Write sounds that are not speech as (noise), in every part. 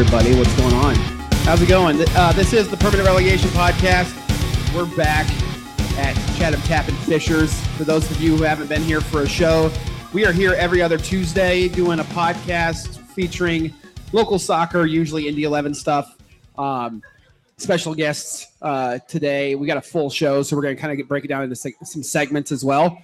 Everybody, what's going on? How's it going? Uh, this is the Permanent Relegation Podcast. We're back at Chatham Tap in Fishers. For those of you who haven't been here for a show, we are here every other Tuesday doing a podcast featuring local soccer, usually Indy 11 stuff. Um, special guests uh, today. We got a full show, so we're going to kind of break it down into seg- some segments as well.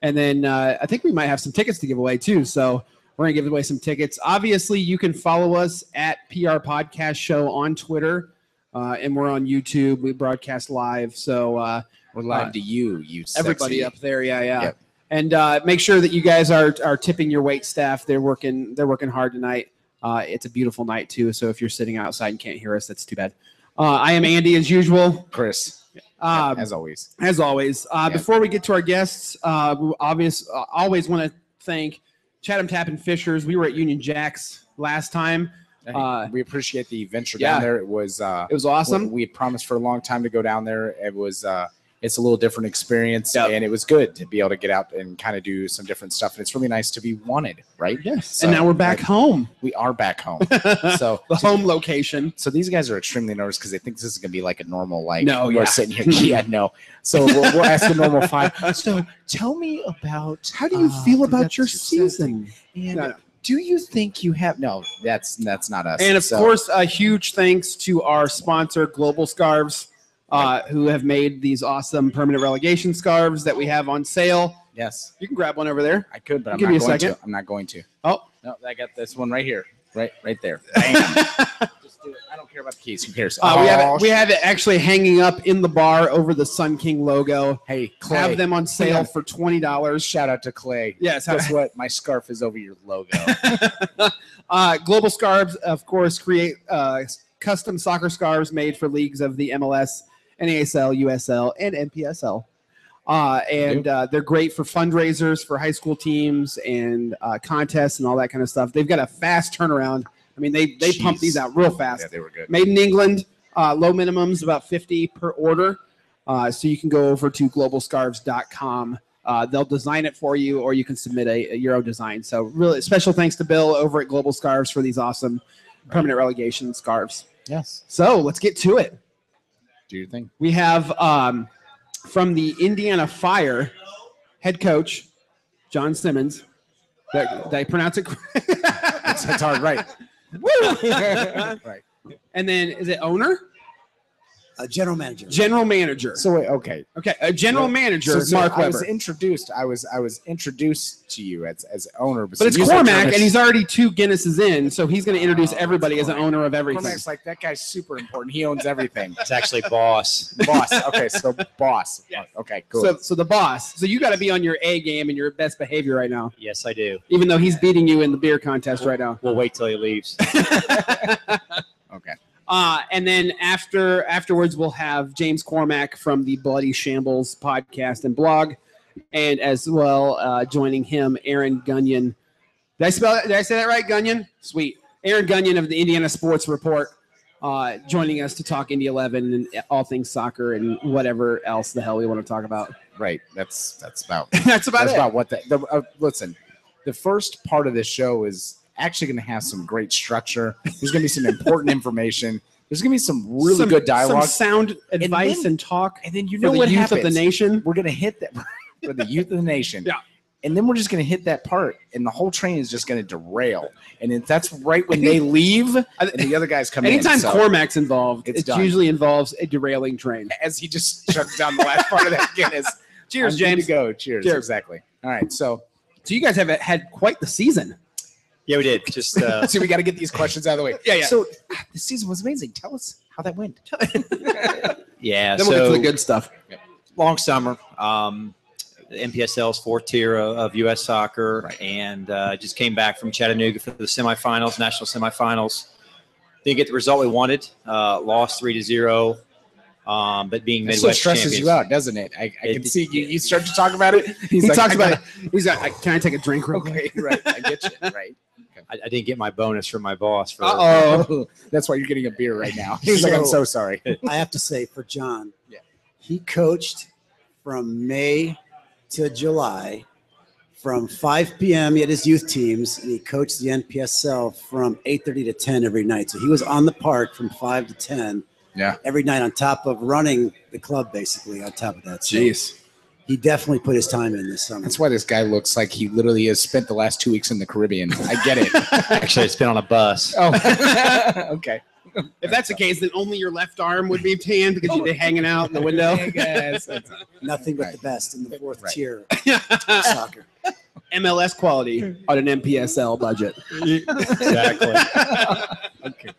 And then uh, I think we might have some tickets to give away too. So we're going to give away some tickets. Obviously, you can follow us at PR Podcast Show on Twitter, uh, and we're on YouTube. We broadcast live. So uh, We're live Uh, to you, you everybody sexy- up there, yeah, yeah. Yep. And uh, make sure that you guys are are tipping your wait staff. They're working. They're working hard tonight. Uh, it's a beautiful night too. So if you're sitting outside and can't hear us, that's too bad. Uh, I am Andy as usual. Chris, Um, as always. as always. Uh, Yeah. Before we get to our guests, uh, we obvious uh, always want to thank Chatham Tap in Fishers. We were at Union Jacks last time. Uh, we appreciate the venture yeah. down there. It was uh, It was awesome. We, we had promised for a long time to go down there. It was uh, it's a little different experience, Yep. and it was good to be able to get out and kind of do some different stuff. And it's really nice to be wanted, right? Yes. So, and now we're back like, home. We are back home. (laughs) So (laughs) the home location. so these guys are extremely nervous because they think this is going to be like a normal like No, we're yeah. sitting here (laughs) yeah no so we'll, we'll ask the normal five so tell me about How do you uh, feel about your season? and No, no. do you think you have no that's that's not us And of So- course, a huge thanks to our sponsor, Global Scarves, uh, who have made these awesome permanent relegation scarves that we have on sale. yes You can grab one over there. i could but i'm Give not me a going second. to i'm not going to Oh, no i got this one right here right right there Bam. (laughs) Just do it. i don't care about the keys who cares Uh, we have it, we have it actually hanging up in the bar over the Sun King logo. hey clay Have them on sale on. for twenty dollars. shout out to clay Yes, guess what my scarf is over your logo (laughs) uh, Global Scarves, of course, create uh, custom soccer scarves made for leagues of the MLS, NASL, USL, and NPSL. Uh, and uh, they're great for fundraisers for high school teams and uh, contests and all that kind of stuff. They've got a fast turnaround. I mean, they they pump these out real fast. yeah they were good Made in England, uh, low minimums, about 50 per order. Uh, so you can go over to globalscarves.com. Uh, they'll design it for you, or you can submit a, a Euro design. So, really, special thanks to Bill over at Global Scarves for these awesome permanent relegation scarves. yes So, let's get to it. Do your thing. We have um, from the Indiana Fire head coach, John Simmons. That, did I pronounce it that's, that's hard right. (laughs) (laughs) Right. And then, is it owner? A general manager. General manager. so wait okay Okay, a general Well, manager, So- so Mark I was Weber. introduced. I was I was introduced to you as as owner, But it's you use that Cormac, and he's already two Guinnesses in, so he's going to introduce Oh, everybody as an owner of everything. Cormac's like that guy's super important. He owns everything. It's actually boss. boss. Okay, so boss. Yes. Okay, cool. So, so the boss. So you got to be on your A game and your best behavior right now, Yes, I do. even though he's beating you in the beer contest right now. We'll wait till he leaves. (laughs) okay. Uh, and then after afterwards, we'll have James Cormack from the Bloody Shambles podcast and blog, and as well uh, joining him, Aaron Gunyon. Did I spell? Did I say that right? Gunyon. Sweet. Aaron Gunyon of the Indiana Sports Report, uh, joining us to talk Indy 11 and all things soccer and whatever else the hell we want to talk about. Right. That's that's about (laughs) That's about that's it. about what the, the uh, listen. The first part of this show is actually going to have some great structure. There's going to be some important information. There's going to be some really Some- good dialogue, some sound advice and, then- talk and then you know the what youth happens. of the nation. we're gonna hit that (laughs) for the youth of the nation. Yeah. And then we're just gonna hit that part, and the whole train is just gonna derail. And then that's right when they leave, and the other guys come Anytime in. So Cormac's involved, It's it usually involves a derailing train. as he just shuts down the last part of that Guinness. Cheers, I'm James. To go. Cheers. Cheers. Exactly. All right. So, So you guys have had quite the season. Yeah, we did. Just (laughs) uh, so we got to get these questions out of the way. Yeah, yeah. So ah, the season was amazing. Tell us how that went. (laughs) yeah. Then we'll get to so the good stuff. long summer. Um, the NPSL's fourth tier of, of U.S. soccer, Right. and uh, just came back from Chattanooga for the semifinals, national semifinals. Didn't get the result we wanted. Uh, lost three to zero. Um, but being It still Midwest stresses champions, you out, doesn't it? I, I It- can see you. You start to talk about it. He's he like, talks about gotta- it. He's like, "Can I take a drink real quick?" Okay, right. I get you. Right. I, I didn't get my bonus from my boss for. Oh, (laughs) that's why you're getting a beer right now. (laughs) He's like, I'm so sorry. I have to say for John, Yeah. he coached from May to July from 5 p.m. He had his youth teams, and he coached the NPSL from 8:30 to 10 every night. So he was on the park from 5 to 10 Yeah. every night, on top of running the club, basically. On top of that, so Jeez. He definitely put his time in this summer. That's why this guy looks like he literally has spent the last two weeks in the Caribbean. I get it. (laughs) Actually, it's been on a bus. (laughs) oh, (laughs) okay. If that's the case, then only your left arm would be tanned because you'd be hanging out in the window. Yes, that's- Nothing but Right. the best in the fourth Right. tier of soccer. MLS quality on an NPSL budget. Exactly. okay.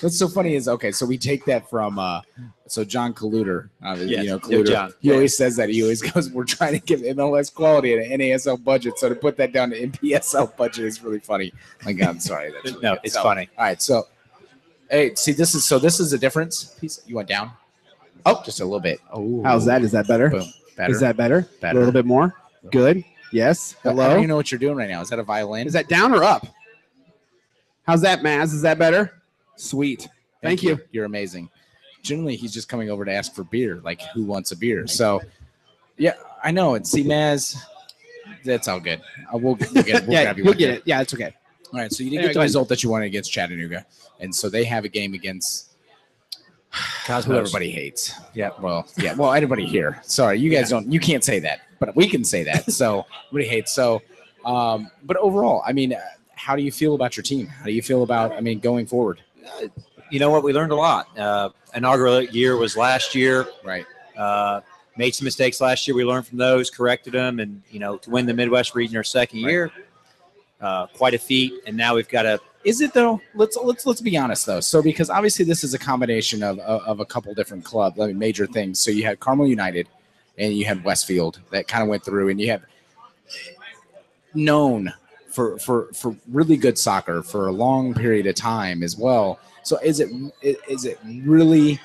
What's so funny is okay, so we take that from uh so John Kaluter, uh, Yes, you know, yo, Kaluter. John. He always says that he always (laughs) goes, "We're trying to give MLS quality at an NASL budget." So to put that down to NPSL budget is really funny. My God, I'm sorry. That's (laughs) really No, good. it's So, funny. All right, so hey, see, this is so this is a difference. Piece. You went down. Oh, just a little bit. Oh, How's that? Is that better? Boom. Better. Is that better? Better. A little bit more? Good. Yes. I don't Hello. even know what you're doing right now. Is that a violin? Is that down or up? How's that, Maz? Is that better? Sweet. Thank, you. You're amazing. Generally, he's just coming over to ask for beer. Like, who wants a beer? So, yeah, I know. And see, Maz, that's all good. Uh, we'll, we'll get it. We'll (laughs) yeah, grab you you'll get it. Yeah, it's okay. All right. So you didn't Anyway, get the result that you wanted against Chattanooga, and so they have a game against who everybody hates. Yeah. Well, yeah. Well, everybody here. Sorry, you guys don't. You can't say that, but we can say that. So everybody hates. So, um, but overall, I mean, uh, how do you feel about your team? How do you feel about? I mean, going forward. You know what? We learned a lot. Uh, inaugural year was last year. Right. Uh, made some mistakes last year. We learned from those, corrected them, and you know to win the Midwest region our second Right. year, uh, quite a feat. And now we've got a Is it though? Let's let's let's be honest though. So because obviously this is a combination of of, of a couple different club, I mean, major things. So you had Carmel United, and you had Westfield that kind of went through, and you have known for for for really good soccer for a long period of time as well. So is it is it really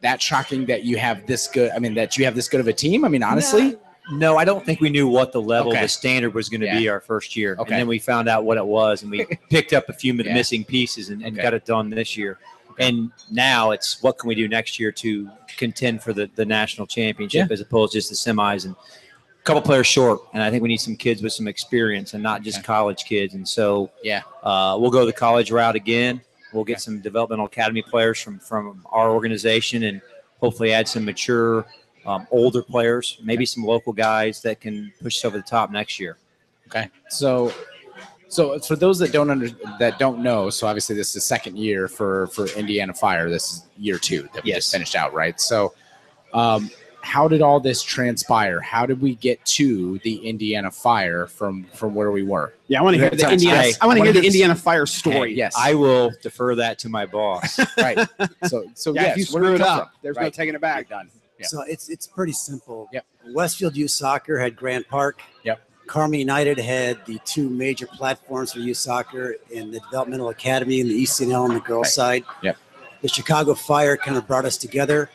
that shocking that you have this good? I mean, that you have this good of a team. I mean, honestly, No, I don't think we knew what the level, Okay. the standard was going to be our first year. Okay. And then we found out what it was, and we (laughs) picked up a few Yeah. missing pieces and, and Okay. got it done this year. And now it's what can we do next year to contend for the, the national championship as opposed to just the semis and couple players short. And I think we need some kids with some experience and not just Okay. college kids. And so Yeah. uh, we'll go the college route again. We'll get Okay. some developmental academy players from from our organization and hopefully add some mature um, older players, maybe some local guys that can push us over the top next year. Okay. So, so for those that don't under that don't know, so obviously this is the second year for for Indiana Fire. This is year two that we Yes. just finished out, right? So, um, how did all this transpire? How did we get to the Indiana Fire from from where we were? Yeah, I want to hear the Indiana. I- I want to I hear the hear- Indiana Fire story. Hey, yes. I will defer that to my boss. (laughs) right. So, so Yeah, yes, if you where screw it come up, from? there's no taking it back. You're done. Yeah. So it's it's pretty simple. Yep. Westfield Youth Soccer had Grand Park. Yep. Carmel United had the two major platforms for youth soccer in the developmental academy and the ECNL on the girls' Right. side. Yep. The Chicago Fire kind of brought us together,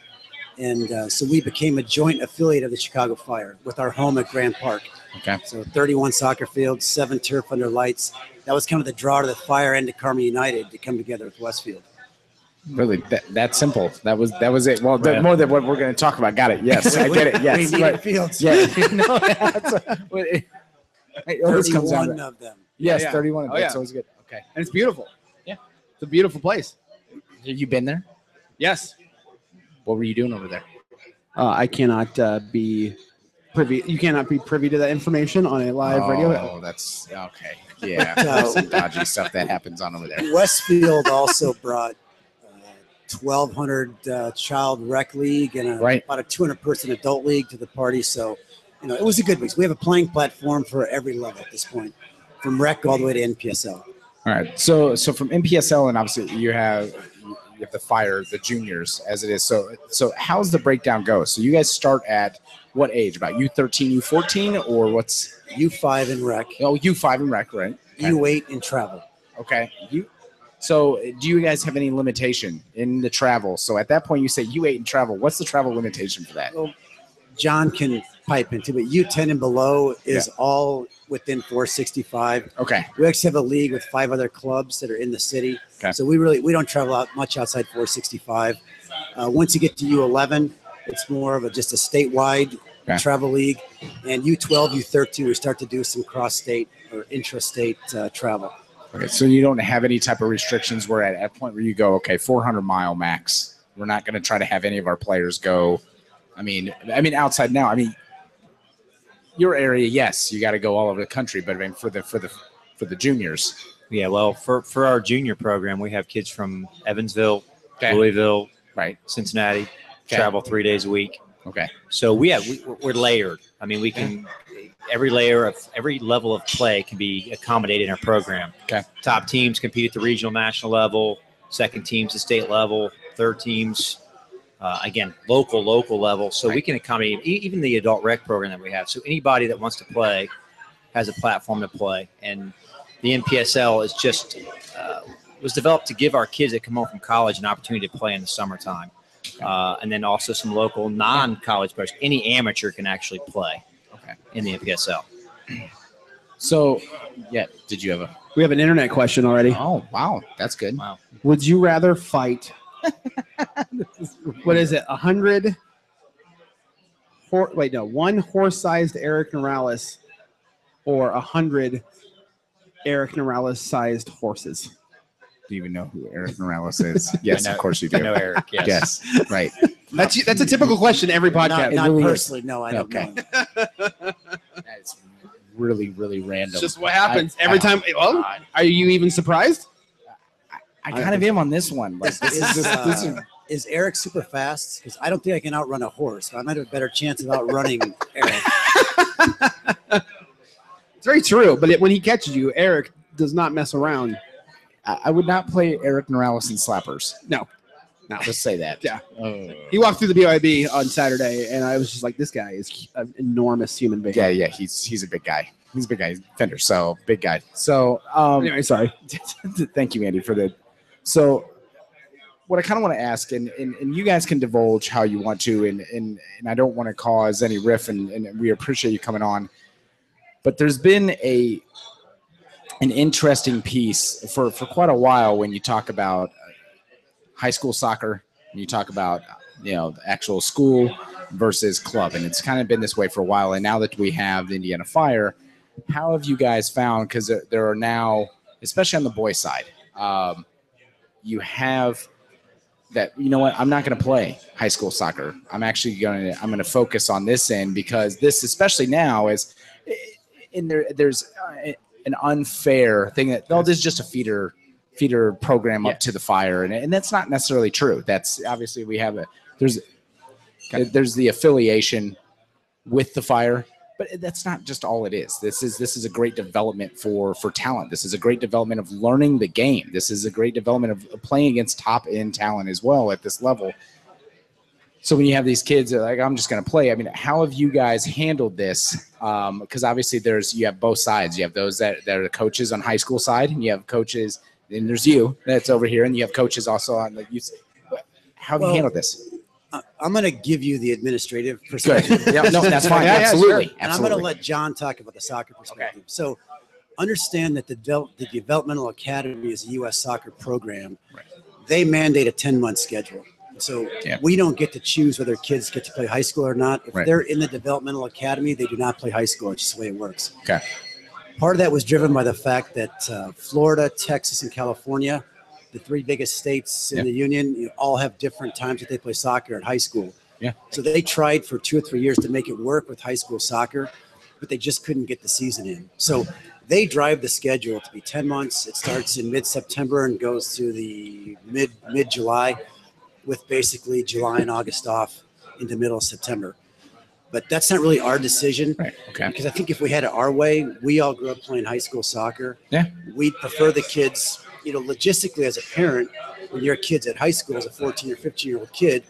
and uh, so we became a joint affiliate of the Chicago Fire with our home at Grand Park. Okay. So 31 soccer fields, seven turf under lights. That was kind of the draw to the Fire and to Carmel United to come together with Westfield. Really, that, that simple. That was that was it. Well, that- Right. more than what we're going to talk about. Got it. Yes, I get it. (laughs) Yes. needed Right. fields. Yeah. (laughs) no, that's what it, it always comes down to 31 of them. Yes, Yeah, yeah. 31. Oh, That's yeah. always good. Okay. And it's beautiful. Yeah. It's a beautiful place. Have you been there? Yes. What were you doing over there? Uh, I cannot uh, be privy. You cannot be privy to that information on a live radio. Oh, that's okay. (laughs) Yeah. So- some dodgy stuff that happens on over there. Westfield also brought uh, 1,200 uh, child rec league and a, Right. about a 200 person adult league to the party. So, you know, it was a good mix. We have a playing platform for every level at this point, from rec all the way to NPSL. All right. So, so from NPSL, and obviously you have you have the fire, the juniors as it is. So, so how's the breakdown go? So you guys start at what age? About U thirteen, U fourteen, or what's U5 in rec, oh U five and rec, right? Okay. U8 in travel. Okay. You. So, do you guys have any limitation in the travel? So, at that point, you say U8 and travel. What's the travel limitation for that? Oh, John can pipe into, but U10 and below is all within 465. Okay. We actually have a league with five other clubs that are in the city. Okay. So we really we don't travel out much outside 465. Uh, once you get to U11, it's more of a just a statewide Okay. travel league. And U12, U13, we start to do some cross-state or intra-state uh, travel. Okay, so you don't have any type of restrictions where at at a point where you go, okay, 400 mile max. We're not going to try to have any of our players go. I mean, I mean outside now. I mean, your area, yes, you got to go all over the country, but I mean for the for the for the juniors, Yeah, well, for for our junior program, we have kids from Evansville, Okay. Louisville, right? Cincinnati, Okay. travel three days a week. Okay, So we have we, we're layered. I mean, we can every layer of every level of play can be accommodated in our program. Okay. Top teams compete at the regional, national level. Second teams at state level. Third teams, uh, again, local, local level. So we can accommodate even the adult rec program that we have. So anybody that wants to play has a platform to play, and the NPSL is just uh, was developed to give our kids that come home from college an opportunity to play in the summertime. Uh, and then also some local non-college players. Any amateur can actually play okay. in the NPSL. So, yeah, did you have a? We have an internet question already. Oh, wow, that's good. Wow. Would you rather fight? (laughs) what is it? A hundred? Hor- wait, no, one horse-sized Eric Morales, or a hundred Eric Morales-sized horses. Do you even know who Eric Morales is? (laughs) Yes, know- of course you I do. know Eric. Yes. (laughs) Yes, right. That's that's a typical question every podcast. not really is. personally, no, I don't Okay. know. That's really, really random. It's just what happens I- every I- time. Oh, well, are you even surprised? I kind of am on this one. Like, this is Is, just, (laughs) this is uh, is Eric super fast? Because I don't think I can outrun a horse. I might have a better chance of outrunning (laughs) Eric. It's very true. But it, when he catches you, Eric does not mess around. I I would not play Eric Morales in slappers. No. No. Just say that. Yeah. Oh. He walked through the BYB on Saturday, and I was just like, "This guy is an enormous human being." Yeah, yeah. He's he's a big guy. He's a big guy. He's a Fender. So big guy. So um, Anyway, sorry. (laughs) thank you, Andy, for the. So, what I kind of want to ask, and, and and you guys can divulge how you want to, and and and I don't want to cause any riff, and and we appreciate you coming on. But there's been a an interesting piece for for quite a while when you talk about uh, high school soccer, and you talk about you know the actual school versus club, and it's kind of been this way for a while. And now that we have the Indiana Fire, how have you guys found? Because there, are now, especially on the boys' side, um, you have that. You know what? I'm not going to play high school soccer. I'm actually going to. I'm going to focus on this end because this, especially now, is in there. There's uh, an unfair thing that oh, this is just a feeder feeder program up Yeah. to the fire, and, and that's not necessarily true. That's obviously we have a there's there's the affiliation with the fire but that's not just all it is. This is this is a great development for for talent. This is a great development of learning the game. This is a great development of playing against top end talent as well at this level. So when you have these kids that are like i'm just going to play. I mean how have you guys handled this? Um, because obviously there's you have both sides. You have those that, that are the coaches on high school side and you have coaches and there's you that's over here and you have coaches also on the youth. How have Well, you handled this I'm going to give you the administrative good perspective. yeah no that's (laughs) fine Yeah, yeah, absolutely sure. And I'm going absolutely to let John talk about the soccer perspective. So understand that the, devel- the Developmental Academy is a U.S. soccer program. Right. They mandate a 10 month schedule. So Yeah. we don't get to choose whether kids get to play high school or not. If Right. they're in the Developmental Academy, they do not play high school. It's just the way it works. Okay. Part of that was driven by the fact that uh, Florida, Texas, and California, the three biggest states in Yeah. the union, you know, all have different times that they play soccer at high school. Yeah. So they tried for two or three years to make it work with high school soccer, but they just couldn't get the season in. So they drive the schedule to be 10 months. It starts in mid September and goes to the mid mid July, with basically July and August off into middle of September. But that's not really our decision Right. Okay. because I think if we had it our way, we all grew up playing high school soccer. Yeah. We'd prefer the kids, you know, logistically as a parent, when your kid's at high school as a 14 or 15 year old kid,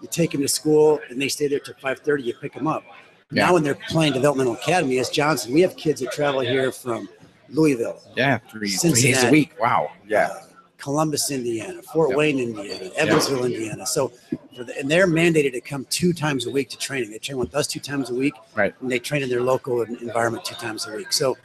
you take them to school and they stay there till 5:30. You pick them up. Yeah. Now when they're playing developmental academy as Johnson, we have kids that travel here from Louisville, Yeah. Three, three days a week. Wow. Yeah. uh, Columbus, Indiana, Fort Yep. Wayne, Indiana, Evansville, Indiana. So, for the, and they're mandated to come two times a week to training. They train with us two times a week, Right. And they train in their local environment two times a week. So,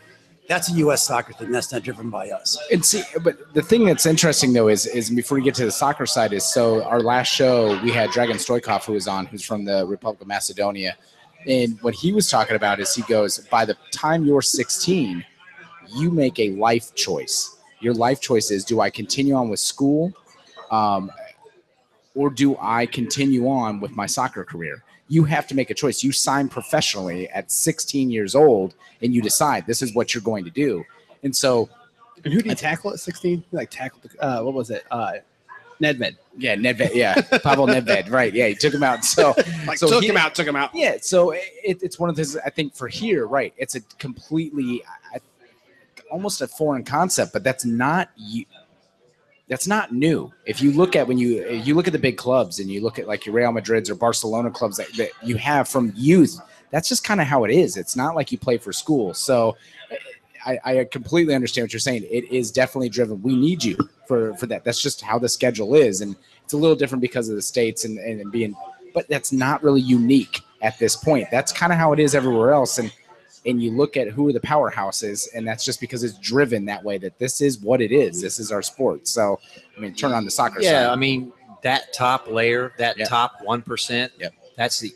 that's a U.S. soccer thing. That's not driven by us. And see, but the thing that's interesting though is, is before we get to the soccer side, is so our last show we had Dragan Stojkov who was on, who's from the Republic of Macedonia, And what he was talking about is he goes, by the time you're 16, you make a life choice. Your life choice is do I continue on with school um, or do I continue on with my soccer career? You have to make a choice. You sign professionally at 16 years old and you decide this is what you're going to do. And so, And who did he tackle at 16? He like tackled, the, uh, what was it? Uh, Nedved. yeah, Nedved, yeah, (laughs) Pavel Nedved, right? Yeah, he took him out. So, (laughs) Like So took he- him out, took him out. Yeah, so it, it's one of those. I think for here, right? It's a completely, I, almost a foreign concept, but that's not you. That's not new. If you look at when you you look at the big clubs and you look at like your Real Madrid's or Barcelona clubs that, that you have from youth, that's just kind of how it is. It's not like you play for school. So I, I completely understand what you're saying. It is definitely driven. We need you for for that. That's just how the schedule is, and it's a little different because of the states and and being. But that's not really unique at this point. That's kind of how it is everywhere else. And and you look at who are the powerhouses, and that's just because it's driven that way. That this is what it is. This is our sport. So I mean, turn on the soccer Yeah, side. I mean that top layer, that Yeah. top one percent. Yep. That's the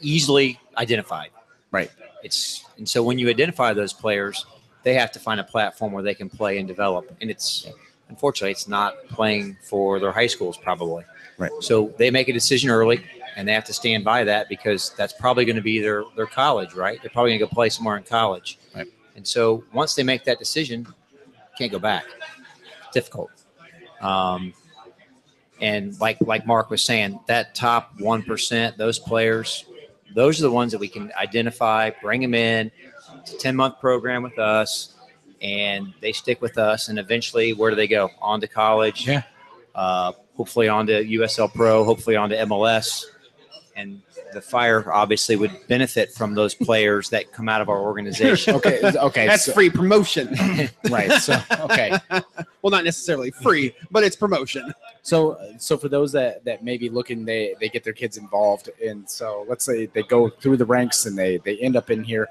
easily identified. Right. It's and so when you identify those players, they have to find a platform where they can play and develop. And it's unfortunately it's not playing for their high schools probably. Right. So they make a decision early and they have to stand by that because that's probably going to be their their college, right? They're probably going to go play somewhere in college. Right. And so once they make that decision, can't go back. difficult. Um, and like like Mark was saying, that top one percent, those players, those are the ones that we can identify, bring them in. It's a ten month program with us, and they stick with us. And eventually, where do they go? On to college. Yeah. Uh, hopefully, on to USL Pro. Hopefully, on to MLS. And the fire obviously would benefit from those players that come out of our organization. (laughs) okay, okay, That's so- free promotion. (laughs) right. So okay, well, not necessarily free, but it's promotion. So, so for those that that may be looking, they they get their kids involved, and so let's say they go through the ranks and they they end up in here.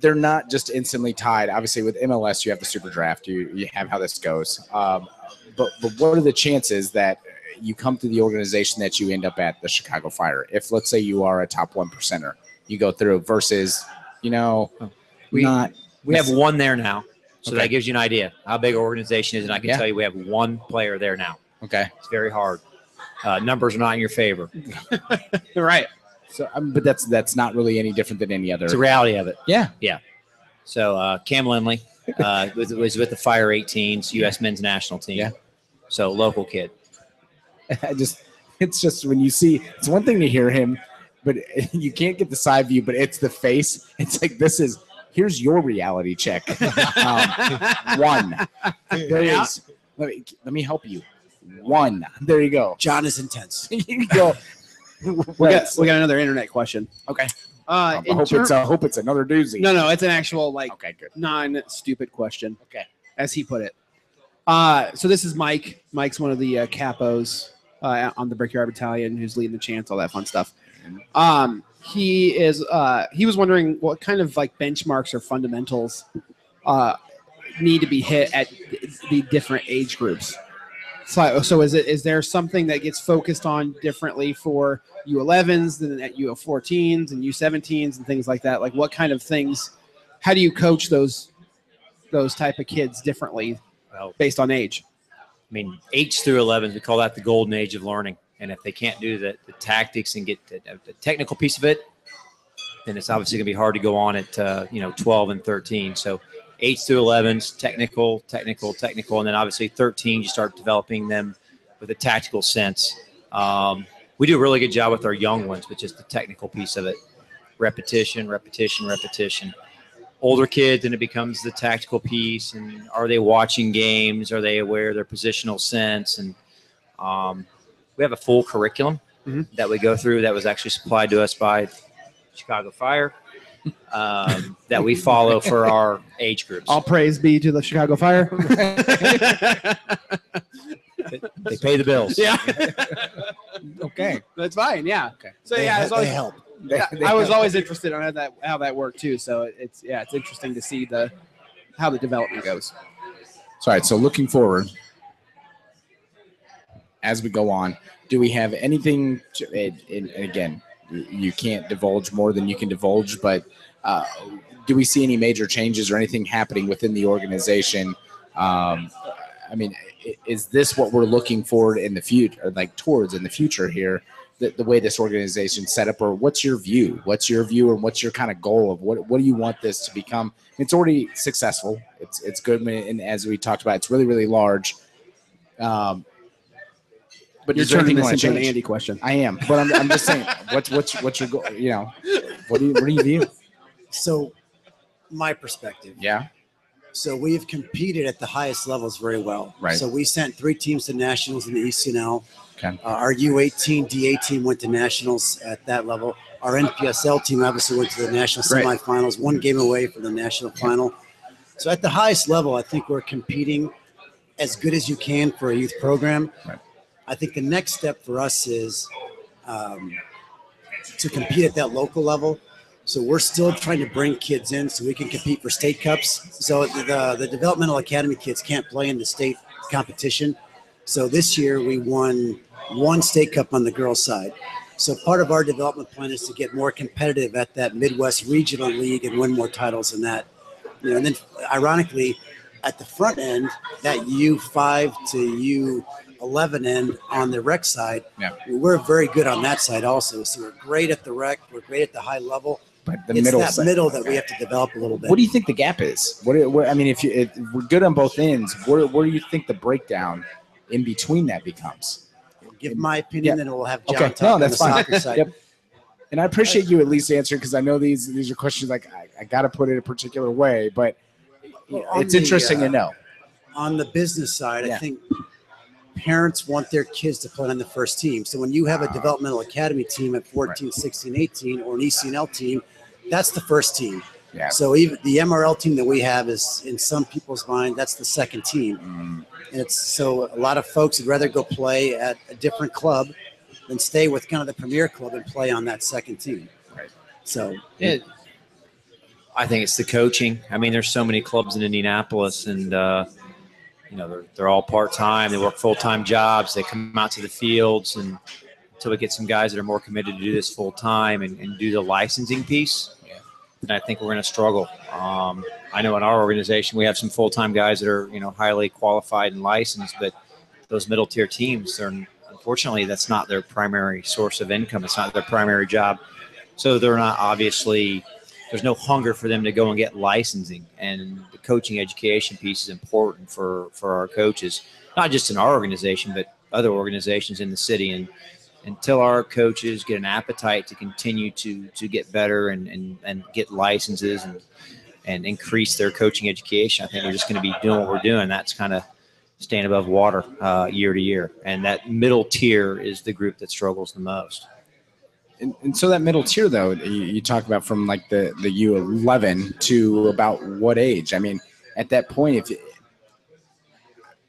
They're not just instantly tied. Obviously, with MLS, you have the super draft. You you have how this goes. Um, but but what are the chances that you come through the organization that you end up at the Chicago Fire? If let's say you are a top one percenter, you go through versus you know We- not We have one there now. So Okay. that gives you an idea how big our organization is. And I can Yeah. tell you we have one player there now. okay. It's very hard. Uh, numbers are not in your favor. (laughs) right. So, um, but that's that's not really any different than any other. It's the reality of it. Yeah. Yeah. So uh, Cam Lindley uh, (laughs) was, was with the Fire 18s, U.S. men's national team. Yeah. So local kid. (laughs) I just it's just when you see it's one thing to hear him, but (laughs) you can't get the side view, but it's the face. It's like this is here's your reality check. (laughs) Um, one. There Yeah. is. Let me let me help you. One. There you go. John is intense. you go. We got, we got another internet question. Okay. Uh, I hope ter- it's I hope it's another doozy. no, no, it's an actual like Okay, good. non-stupid question. Okay. as he put it. Uh, so this is Mike. Mike's one of the uh, capos uh, on the Brickyard Battalion, who's leading the chants, all that fun stuff. Um, he is. Uh, he was wondering what kind of like benchmarks or fundamentals uh, need to be hit at the different age groups. So, so is it is there something that gets focused on differently for U11s than at U14s and U17s and things like that? Like what kind of things? How do you coach those those type of kids differently Well, based on age? I mean, eights through 11s, we call that the golden age of learning. And if they can't do the, the tactics and get the, the technical piece of it, then it's obviously going to be hard to go on at, uh, you know, 12 and 13. So eights through 11s, technical, technical, technical. And then obviously 13, you start developing them with a tactical sense. Um, we do a really good job with our young ones, with just the technical piece of it repetition, repetition, repetition older kids and it becomes the tactical piece and are they watching games are they aware of their positional sense and um, we have a full curriculum Mhm. that we go through that was actually supplied to us by chicago fire um, that we follow for our age groups All praise be to the Chicago Fire. they pay the bills yeah, (laughs) Okay. that's fine. Yeah. Okay. So They, yeah, he- it's always, they yeah, I was always interested on how that how that worked too. So it's yeah, it's interesting to see the how the development goes. So, all right. So looking forward, as we go on, do we have anything? To, and and again, you can't divulge more than you can divulge. But uh, do we see any major changes or anything happening within the organization? Um, I mean, is this what we're looking forward in the future, like towards in the future here? The, the way this organization set up, or what's your view? What's your view, and what's your kind of goal of what what do you want this to become? It's already successful. It's it's good, and as we talked about, it's really really large. Um, but You're is turning this you wanna into an? Andy question. I am, but I'm, I'm just saying, what's what's what's your goal? You know, what do you what do you view? So, my perspective. Yeah, So we've competed at the highest levels very well. Right. So we sent three teams to nationals in the ECNL. Okay. Uh, our U18 DA team went to nationals at that level. Our NPSL team obviously went to the national Right. semifinals, one game away from the national final. So at the highest level, I think we're competing as good as you can for a youth program. Right. I think the next step for us is um, to compete at that local level. So we're still trying to bring kids in so we can compete for state cups. So the, the, developmental academy kids can't play in the state competition. So this year we won one state cup on the girls' side. So part of our development plan is to get more competitive at that Midwest Regional League and win more titles in that. You know, and then ironically, at the front end, that U5 to U11 end on the rec side, Yeah. we're very good on that side also. So we're great at the rec, we're great at the high level. The it's middle. that side- middle that we have to develop a little bit. What do you think the gap is? What, what I mean, if you if we're good on both ends, where where do you think the breakdown in between that becomes? Give my opinion, Yeah. then we'll have John Okay, talk no, that's fine. soccer (laughs) side. Yep. And I appreciate you at least answering because I know these these are questions like I, I got to put it a particular way, but Well, it's the, interesting uh, to know. on the business side, Yeah. I think parents want their kids to play on the first team. So when you have a developmental academy team at 14, 16, 18, or an ECNL team, that's the first team. Yeah. So even the MRL team that we have is in some people's mind, that's the second team. Mm, And it's so a lot of folks would rather go play at a different club than stay with kind of the premier club and play on that second team. Right. So It, I think it's the coaching. I mean, there's so many clubs in Indianapolis, and uh, you know they're they're all part time. They work full time jobs. They come out to the fields, and until we get some guys that are more committed to do this full time and, and do the licensing piece, Then I think we're going to struggle. Um, I know in our organization we have some full time guys that are you know highly qualified and licensed, but those middle tier teams, they're unfortunately that's not their primary source of income. It's not their primary job, so they're not obviously there's no hunger for them to go and get licensing and the coaching education piece is important for for our coaches not just in our organization but other organizations in the city and until our coaches get an appetite to continue to to get better and and, and get licenses and and increase their coaching education i think we're just going to be doing what we're doing. That's kind of staying above water uh, year to year. And that middle tier is the group that struggles the most. And, and so that middle tier, though, you, you talk about from like the the U eleven to about what age? I mean, at that point, if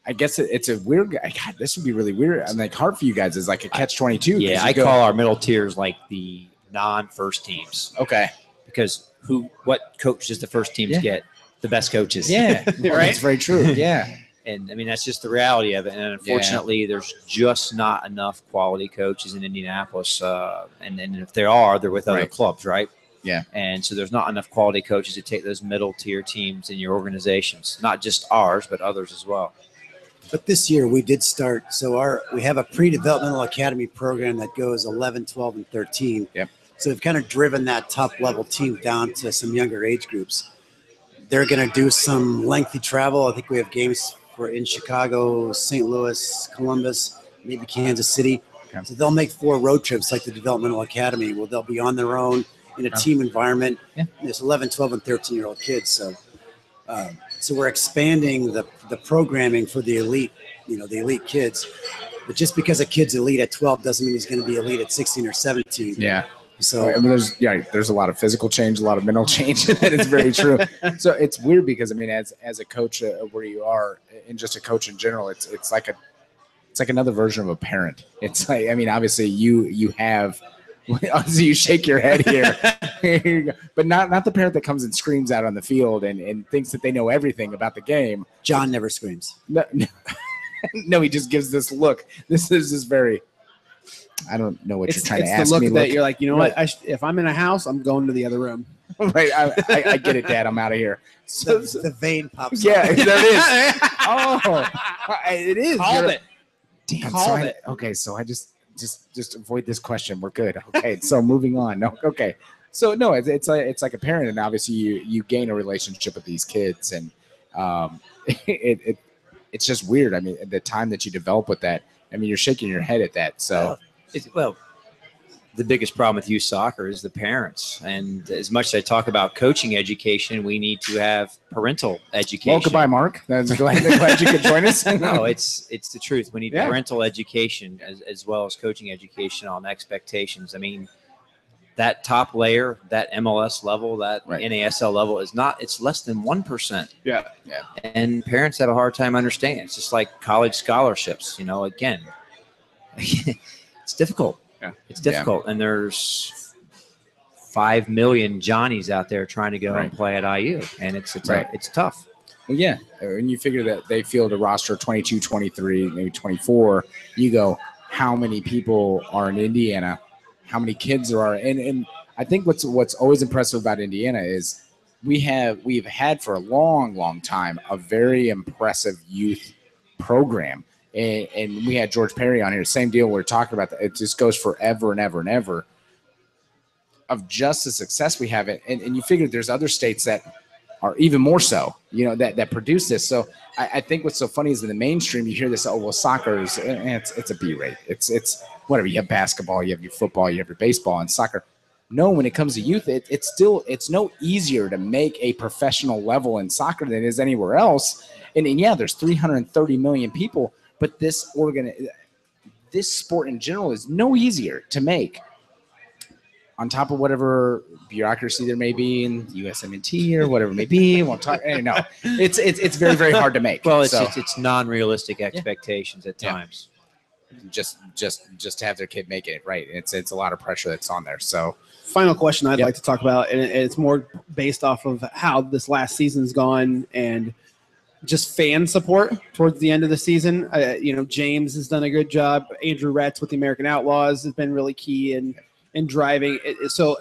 I guess it, it's a weird. God, this would be really weird. I'm like hard for you guys. Is like a catch twenty two. yeah i call our middle tiers like the non-first teams Okay. because who what coaches the first teams Yeah. get the best coaches Yeah. (laughs) Right? That's very true. (laughs) Yeah. and i mean that's just the reality of it and unfortunately there's just not enough quality coaches in indianapolis uh, and, and if there are they're with other Right. clubs right Yeah. and so there's not enough quality coaches to take those middle tier teams in your organizations not just ours but others as well But this year we did start. So our we have a pre-developmental academy program that goes 11, 12, and 13. Yep. So we've kind of driven that top level team down to some younger age groups. They're going to do some lengthy travel. I think we have games for in Chicago, St. Louis, Columbus, maybe Kansas City. Okay. So they'll make four road trips like the developmental academy. Well, they'll be on their own in a team environment. Yeah. There's 11, 12, and 13 year old kids. So um, so we're expanding the, the programming for the elite, you know, the elite kids. But just because a kid's elite at 12 doesn't mean he's going to be elite at 16 or 17. Yeah. So I mean, there's yeah, there's a lot of physical change, a lot of mental (laughs) change. that is very true. so it's weird because I mean, as as a coach uh, where you are, and just a coach in general, it's it's like a it's like another version of a parent. It's like I mean, obviously you you have. Obviously, (laughs) you shake your head here, (laughs) Here you go. but not not the parent that comes and screams out on the field and, and thinks that they know everything about the game. John never screams. No, (laughs) no, no, he just gives this look. This is this very I don't know what It's, you're trying it's to the look me. that Look- you're like, you know Right. what? I sh- if I'm in a house, I'm going to the other room. right, I, I, I get it, Dad. I'm out of here. So, The, so- the vein pops. yeah, up. there it is. Oh, uh, it is. Called You're- it. Damn, so Called I- it. Okay, so I just just just avoid this question. We're good. Okay, so moving on. No, okay. So no, it's it's like it's like a parent, and obviously you you gain a relationship with these kids, and um, (laughs) it, it it's just weird. I mean, the time that you develop with that. I mean, you're shaking your head at that. So It's, well, the biggest problem with youth soccer is the parents. And as much as I talk about coaching education, we need to have parental education. well, goodbye, Mark. I'm (laughs) glad, glad you could join us. (laughs) no, it's it's the truth. We need Yeah. parental education as, as well as coaching education on expectations. I mean, that top layer, that MLS level, that Right. NASL level is not. It's less than one percent. Yeah, Yeah. And parents have a hard time understanding. It's just like college scholarships. You know, again, (laughs) it's difficult. Yeah. It's difficult, and there's five million Johnnies out there trying to go Right. and play at IU, and it's it's Right. it's tough. Well, yeah. And you figure that they field a roster of 22, 23, maybe 24. You go, how many people are in Indiana? How many kids there are? And, and I think what's what's always impressive about Indiana is we have we've had for a long, long time a very impressive youth program. And, and we had George Perry on here. Same deal. We're talking about that. It just goes forever and ever and ever of just the success we have. And, and you figure there's other states that are even more so, you know, that that produce this. So I, I think what's so funny is in the mainstream you hear this, oh well, soccer is eh, it's it's a B rate. It's it's whatever. You have basketball, you have your football, you have your baseball, and soccer. No, when it comes to youth, it, it's still it's no easier to make a professional level in soccer than it is anywhere else. And, and yeah, there's 330 million people, but this organ, this sport in general is no easier to make on top of whatever bureaucracy there may be in USMNT or whatever it may be. (laughs) Won't talk. No, it's it's it's very very hard to make. Well, it's So, it's, it's non-realistic expectations at Yeah. times. just just just to have their kid make it right. It's it's a lot of pressure that's on there. So Final question I'd Yep. like to talk about, and it's more based off of how this last season's gone and just fan support towards the end of the season. Uh, you know, James has done a good job. Andrew Retz with the American Outlaws has been really key in in driving. So,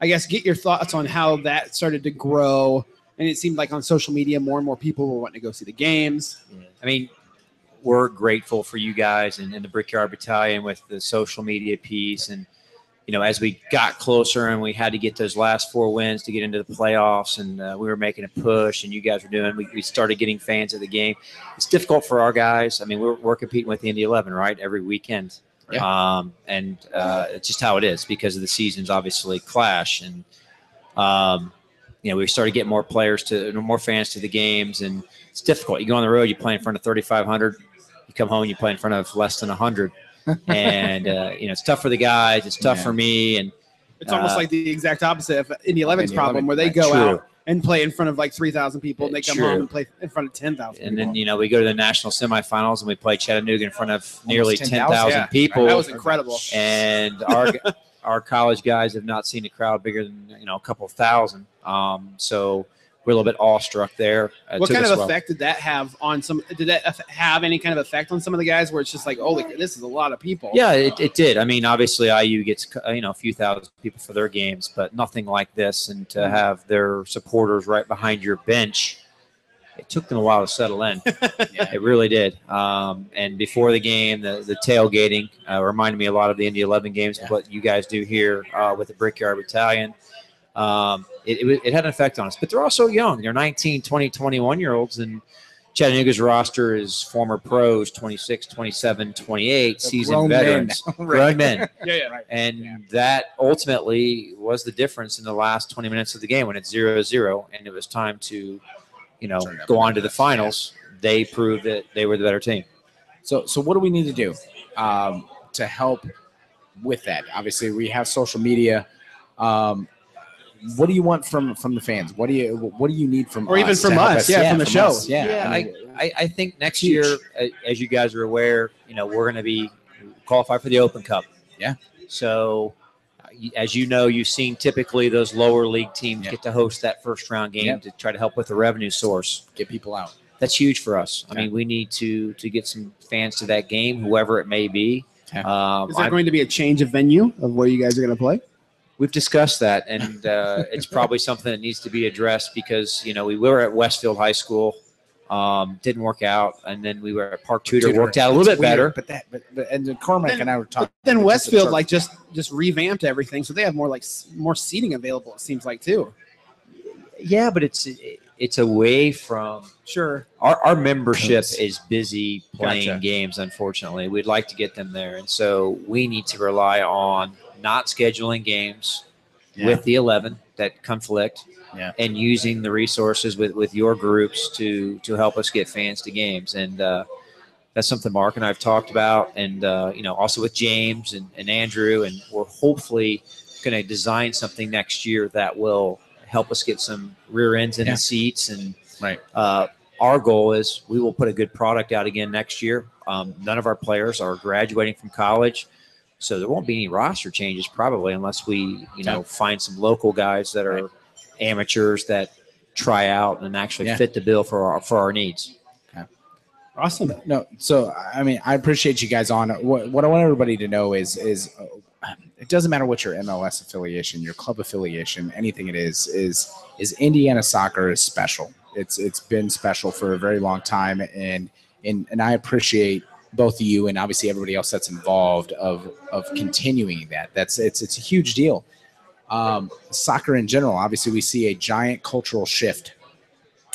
I guess get your thoughts on how that started to grow. And it seemed like on social media, more and more people were wanting to go see the games. I mean, we're grateful for you guys and, and the Brickyard Battalion with the social media piece. And, you know, as we got closer and we had to get those last four wins to get into the playoffs and uh, we were making a push and you guys were doing, we, we started getting fans of the game. It's difficult for our guys. I mean, we're, we're competing with the Indy 11, right? Every weekend. Um, and uh, it's just how it is because of the seasons obviously clash. And, um, you know, we started getting more players to more fans to the games, and it's difficult. You go on the road, you play in front of 3,500. You come home, you play in front of less than 100, and uh, you know it's tough for the guys. It's tough Yeah. for me, and It's almost Uh, like the exact opposite of Indy 11's problem, 11, where they go True. out and play in front of like 3,000 people, and they come True. home and play in front of 10,000 and people. then you know we go to the national semifinals and we play Chattanooga in front of nearly 10,000, 10,000 yeah. people. that was incredible. and our (laughs) our college guys have not seen a crowd bigger than you know a couple thousand. Um, so we're a little bit awestruck there. It what kind of while. effect did that have on some? Did that have any kind of effect on some of the guys where it's just like, oh, this is a lot of people? Yeah, it, it did. I mean, obviously IU gets uh, you know a few thousand people for their games, but nothing like this. And to have their supporters right behind your bench, it took them a while to settle in. (laughs) It really did. Um, and before the game, the, the tailgating uh, reminded me a lot of the Indy 11 games, Yeah. what you guys do here uh, with the Brickyard Battalion. Um, it, it, it had an effect on us, but they're also young. They're 19, 20, 21 year olds. And Chattanooga's roster is former pros 26, 27, 28, They're seasoned grown men. veterans, (laughs) grown men. (laughs) yeah, yeah. And Yeah. that ultimately was the difference in the last 20 minutes of the game when it's 0 0 and it was time to, you know, Turn go on to the finals. They proved that they were the better team. So, so what do we need to do um, to help with that? Obviously, we have social media. Um, what do you want from from the fans? What do you what do you need from Or even from to help us, yeah, from the show. us? Yeah, Yeah, I mean, I, I think next Huge. year, uh, as you guys are aware, you know, we're going to be qualified for the Open Cup. Yeah. So, uh, as you know, you've seen typically those lower league teams Yeah. get to host that first round game Yep. to try to help with the revenue source. get people out. that's huge for us. I mean, we need to to get some fans to that game, whoever it may be. Okay. Um, Is there I'm- going to be a change of venue of where you guys are going to play? We've discussed that, and uh, (laughs) it's probably something that needs to be addressed because you know we were at Westfield High School, um, didn't work out, and then we were at Park Tudor, Tudor. worked out a little It's bit better. But that, but, but and then Cormac Then- and I were talking. Then Westfield like just just revamped everything, so they have more like more seating available. It seems like too. Yeah, but it's it's away from Sure. our, our membership Codes. is busy playing Gotcha. games. Unfortunately, we'd like to get them there, and so we need to rely on not scheduling games Yeah. with the eleven that conflict. Yeah. and using the resources with, with your groups to to help us get fans to games and uh, that's something Mark and I've talked about and uh, you know also with James and, and Andrew and we're hopefully going to design something next year that will help us get some rear ends in Yeah. the seats and Right. uh, our goal is we will put a good product out again next year um, none of our players are graduating from college so there won't be any roster changes probably unless we you know find some local guys that are amateurs that try out and actually Yeah. fit the bill for our for our needs. Okay. Awesome. No, so I mean, I appreciate you guys on. What, what I want everybody to know is is uh, it doesn't matter what your MLS affiliation, your club affiliation, anything it is, is is Indiana soccer is special. It's it's been special for a very long time, and and and I appreciate both of you and obviously everybody else that's involved of of continuing that. That's it's it's a huge deal. Um, soccer in general, obviously, we see a giant cultural shift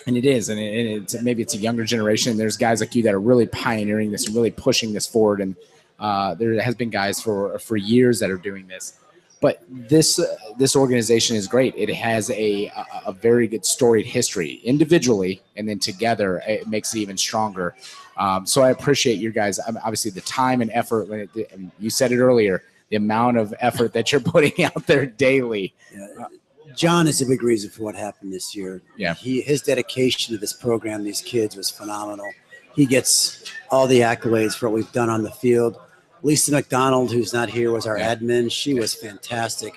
and it is and, it, and it's maybe it's a younger generation there's guys like you that are really pioneering this and really pushing this forward and uh, there has been guys for for years that are doing this but this uh, this organization is great it has a, a a very good storied history individually and then together it makes it even stronger um, so i appreciate your guys um, obviously the time and effort and you said it earlier the amount of effort that you're (laughs) putting out there daily Yeah. John is a big reason for what happened this year. Yeah. He his dedication to this program, these kids, was phenomenal. He gets all the accolades for what we've done on the field. Lisa McDonald, who's not here, was our admin. She was fantastic.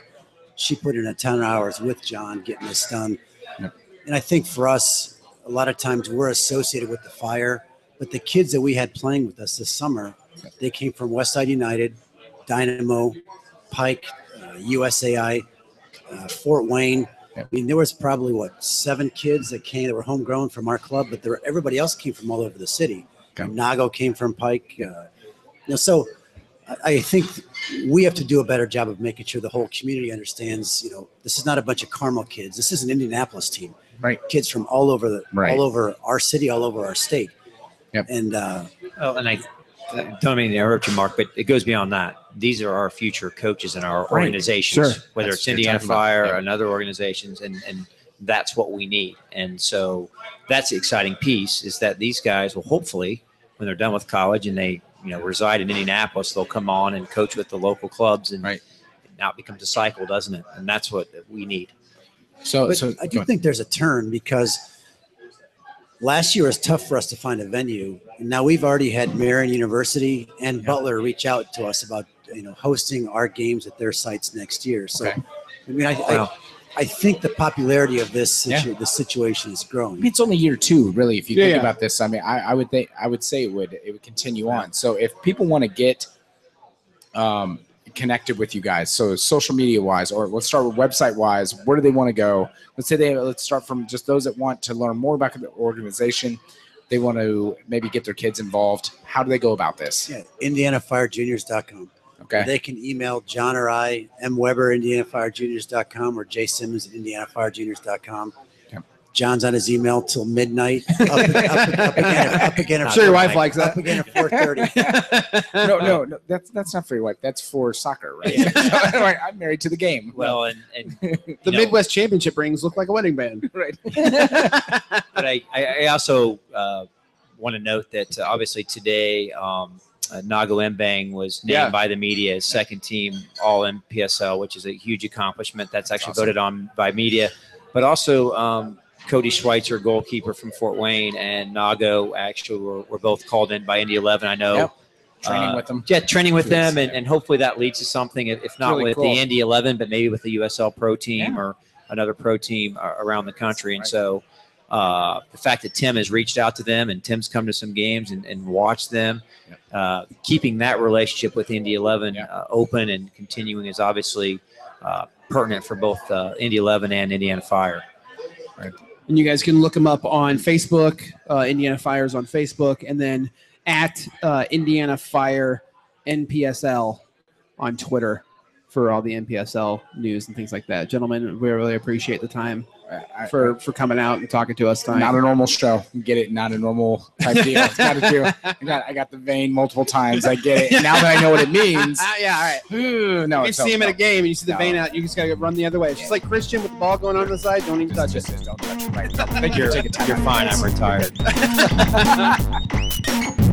She put in a ton of hours with John getting this done. Yep. And I think for us, a lot of times we're associated with the fire, but the kids that we had playing with us this summer, they came from Westside United, Dynamo, Pike, uh, USAI, uh, Fort Wayne. Yep. I mean, there was probably what seven kids that came that were homegrown from our club, but there everybody else came from all over the city. Okay. Nago came from Pike. Uh, you know, so I, I think we have to do a better job of making sure the whole community understands. You know, this is not a bunch of Carmel kids. This is an Indianapolis team. Right. Kids from all over the Right. all over our city, all over our state. Yep. And uh, Oh, and I don't mean to interrupt you, Mark, but it goes beyond that. These are our future coaches in our Right. organizations, Sure. whether That's it's Indiana. Fire Yeah. or another organizations, and and that's what we need. And so that's the exciting piece is that these guys will hopefully, when they're done with college and they you know reside in Indianapolis, they'll come on and coach with the local clubs, and Right. now it becomes a cycle, doesn't it? And that's what we need. so But so I do think there's a turn because last year was tough for us to find a venue. And now we've already had Marian University and Yeah. Butler reach out to us about you know hosting our games at their sites next year. So Okay. I mean, I, Wow. I I think the popularity of this Yeah. situ- the situation is I growing. mean, it's only year two, really. If you Yeah, think yeah. about this, I mean, I, I would think I would say it would it would continue on. So if people want to get um, connected with you guys, so social media wise, or let's start with website wise, where do they want to go? Let's say they let's start from just those that want to learn more about the organization. They want to maybe get their kids involved. How do they go about this? Yeah, IndianaFireJuniors.com. Okay. They can email John or I, M. Weber, IndianaFireJuniors.com, or Jay Simmons at IndianaFireJuniors.com. Okay. John's on his email till midnight. (laughs) Up, up, up again, up again. I'm sure your wife 4:30. likes Up again at four thirty. (laughs) no, no, no, that's that's not for your wife. That's for soccer, right? Right, (laughs) I'm married to the game. Well, and and The know, Midwest Championship rings look like a wedding band. right. but I, I I also uh, want to note that uh, obviously today um, uh, Nago Mbang was named Yeah. by the media as second team All NPSL, which is a huge accomplishment. That's actually awesome. voted on by media, but also um, Cody Schweitzer, goalkeeper from Fort Wayne, and Nago actually were, were both called in by Indy 11. I know. Yep. Training Uh, with them. Yeah, training with them, and, and hopefully that leads to something. If, not Really with cool. the Indy 11, but maybe with the USL Pro team Yeah. or another pro team uh, around the country. And Right. so uh, the fact that Tim has reached out to them and Tim's come to some games and, and watched them, Yep. uh, keeping that relationship with Indy 11 Yep. uh, open and continuing is obviously uh, pertinent for both uh, Indy 11 and Indiana Fire. And you guys can look them up on Facebook, uh, Indiana Fires on Facebook, and then at uh, Indiana Fire NPSL on Twitter for all the NPSL news and things like that. Gentlemen, we really appreciate the time I- for for coming out and talking to us tonight. not a normal show. Get it? Not a normal type deal. Got to do. I got I got the vein multiple times. I get it. Now that I know what it means. Ah, (laughs) yeah, all right. Ooh, no, you it's see him at a game and you see the No. vein out, you just gotta run the other way. It's just like Christian with the ball going on the side. Don't even touch it. Just- just don't touch it. Right. Thank you You're, for taking time. you're fine. I'm retired. (laughs)